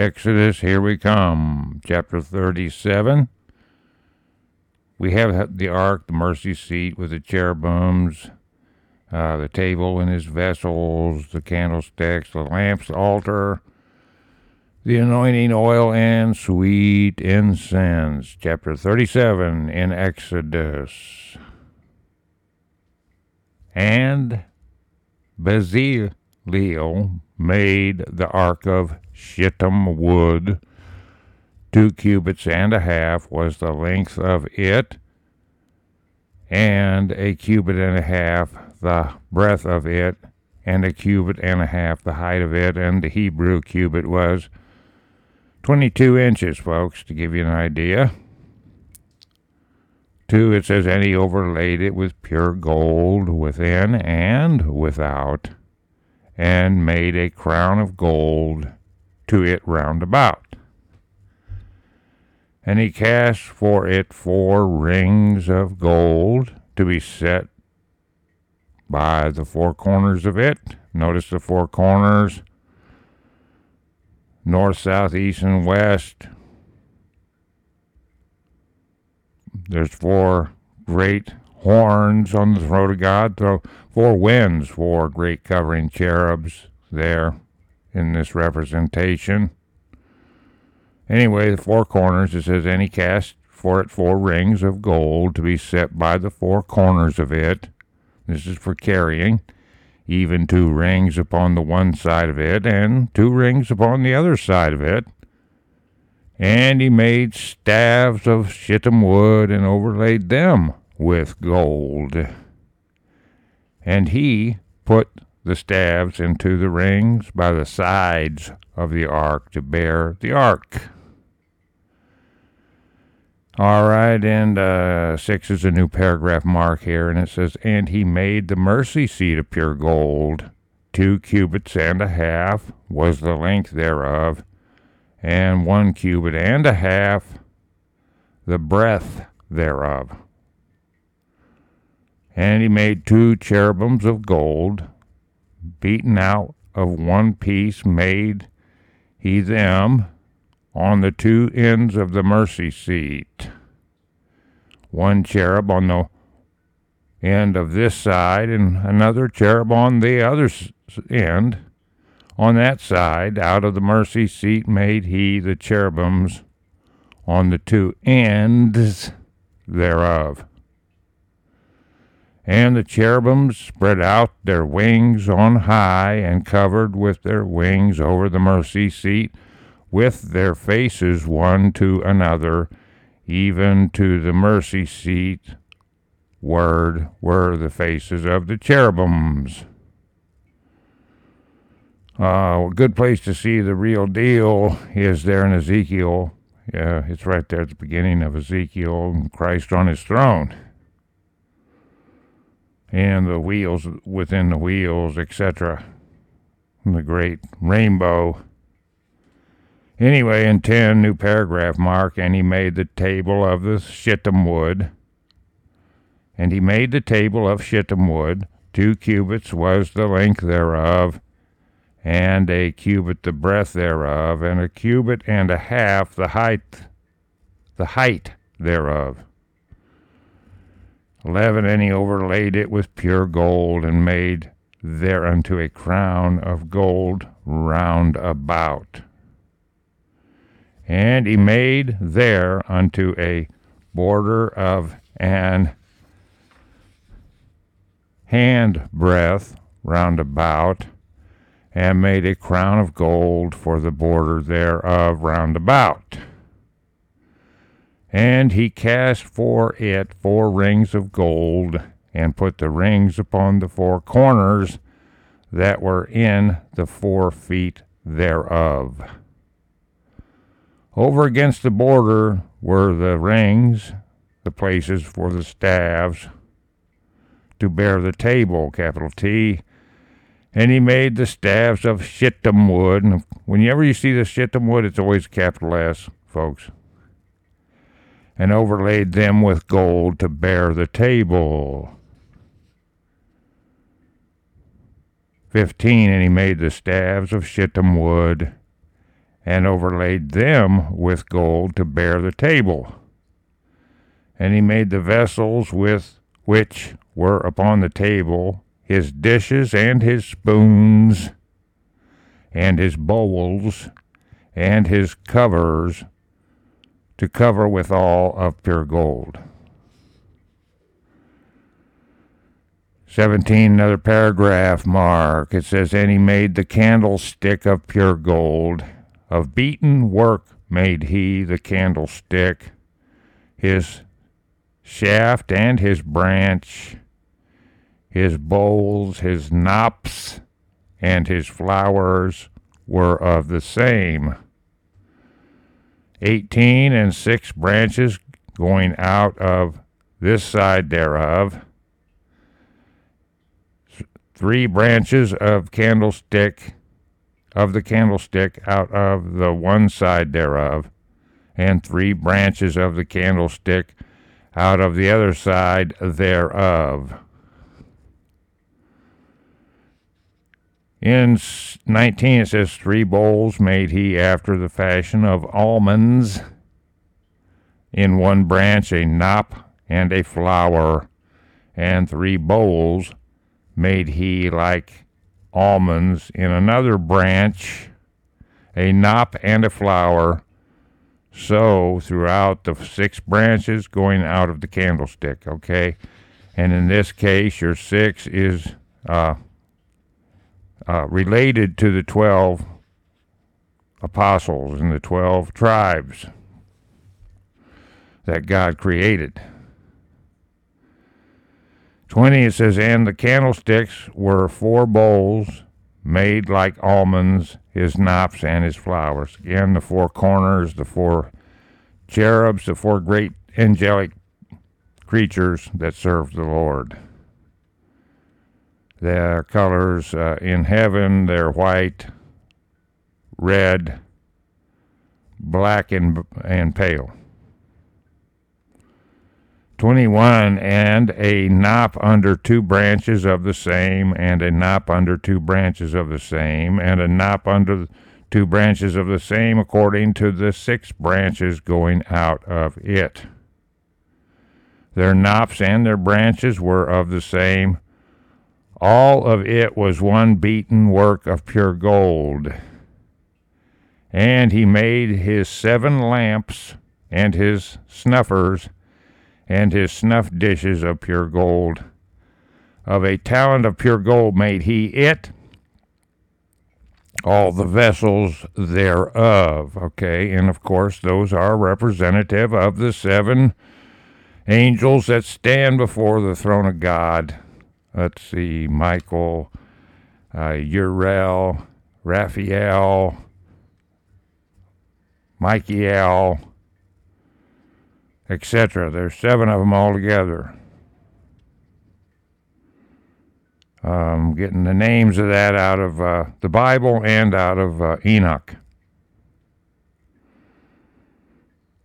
Exodus, here we come. Chapter 37. We have the ark, the mercy seat with the cherubims, uh, the table and his vessels, the candlesticks, the lamps, the altar, the anointing oil, and sweet incense. Chapter 37 in Exodus. And Bezaleel made the ark of shittim wood. Two cubits and a half was the length of it, and a cubit and a half the breadth of it, and a cubit and a half the height of it, and the Hebrew cubit was 22 inches, folks, to give you an idea. Two, it says, and he overlaid it with pure gold within and without, and made a crown of gold to it round about. And he cast for it four rings of gold to be set by the four corners of it. Notice the four corners north, south, east, and west. There's four great horns on the throat of God, four winds, four great covering cherubs there in this representation. Anyway, the four corners, it says, he cast for it four rings of gold to be set by the four corners of it. This is for carrying. Even two rings upon the one side of it, and two rings upon the other side of it. And he made staves of shittim wood and overlaid them with gold. And he put the staves into the rings by the sides of the ark to bear the ark. All right, and uh, six is a new paragraph mark here, and it says, And he made the mercy seat of pure gold. Two cubits and a half was the length thereof, and one cubit and a half the breadth thereof. And he made two cherubims of gold, beaten out of one piece made he them on the two ends of the mercy seat. One cherub on the end of this side and another cherub on the other end. On that side, out of the mercy seat, made he the cherubims on the two ends thereof. And the cherubims spread out their wings on high, and covered with their wings over the mercy seat, with their faces one to another, even to the mercy seat. Word were the faces of the cherubims. Uh, a good place to see the real deal is there in Ezekiel. Yeah, it's right there at the beginning of Ezekiel, and Christ on his throne and the wheels within the wheels, etc. The great rainbow. Anyway, in 10, new paragraph mark, and he made the table of the shittim wood. And he made the table of shittim wood. Two cubits was the length thereof, and a cubit the breadth thereof, and a cubit and a half the height, the height thereof. 11. And he overlaid it with pure gold, and made thereunto a crown of gold round about. And he made there unto a border of an hand breadth round about, and made a crown of gold for the border thereof round about. And he cast for it four rings of gold, and put the rings upon the four corners that were in the four feet thereof. Over against the border were the rings, the places for the staves to bear the table, capital T. And he made the staves of shittim wood. And whenever you see the shittim wood, it's always capital S, folks and overlaid them with gold to bear the table. 15. And he made the staves of shittim wood, and overlaid them with gold to bear the table. And he made the vessels with which were upon the table, his dishes and his spoons, and his bowls, and his covers, to cover withal of pure gold. 17, another paragraph mark. It says, And he made the candlestick of pure gold. Of beaten work made he the candlestick, his shaft and his branch, his bowls, his knops, and his flowers were of the same. Eighteen and six branches going out of this side thereof three branches of candlestick of the candlestick out of the one side thereof, and three branches of the candlestick out of the other side thereof. In 19 it says, Three bowls made he after the fashion of almonds, in one branch a knop and a flower, and three bowls made he like almonds. In another branch, a knop and a flower, so throughout the six branches going out of the candlestick, okay? And in this case, your six is uh, uh, related to the 12 apostles and the 12 tribes that God created. 20 it says, And the candlesticks were four bowls made like almonds, his knops and his flowers. Again, the four corners, the four cherubs, the four great angelic creatures that serve the Lord. Their colors uh, in heaven, they're white, red, black, and, and pale. 21 and a knop under two branches of the same and a knop under two branches of the same and a knop under two branches of the same according to the six branches going out of it their knops and their branches were of the same all of it was one beaten work of pure gold and he made his seven lamps and his snuffers and his snuff dishes of pure gold. Of a talent of pure gold made he it, all the vessels thereof. Okay, and of course, those are representative of the seven angels that stand before the throne of God. Let's see, Michael, uh, Uriel, Raphael, Michael, etc. There's seven of them altogether. Um, getting the names of that out of uh, the Bible and out of uh, Enoch.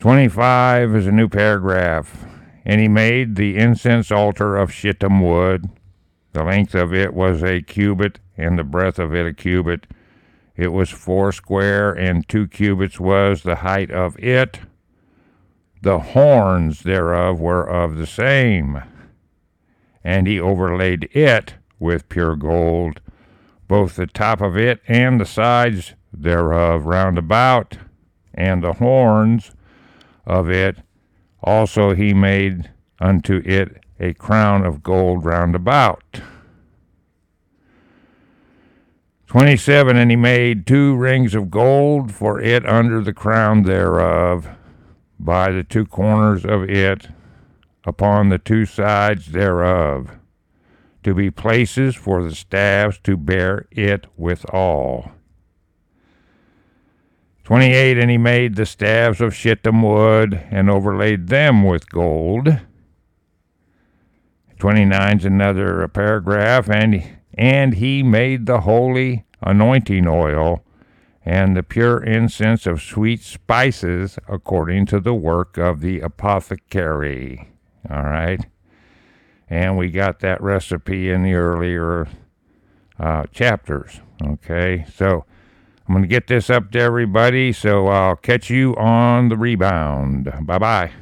25 is a new paragraph. And he made the incense altar of shittim wood. The length of it was a cubit, and the breadth of it a cubit. It was four square, and two cubits was the height of it. The horns thereof were of the same. And he overlaid it with pure gold, both the top of it and the sides thereof round about, and the horns of it also he made unto it a crown of gold round about. 27 And he made two rings of gold for it under the crown thereof, by the two corners of it, upon the two sides thereof, to be places for the staves to bear it withal. 28 And he made the staves of shittim wood, and overlaid them with gold. 29 is another paragraph, and, and he made the holy anointing oil and the pure incense of sweet spices according to the work of the apothecary. All right. And we got that recipe in the earlier uh, chapters. Okay. So I'm going to get this up to everybody, so I'll catch you on the rebound. Bye bye.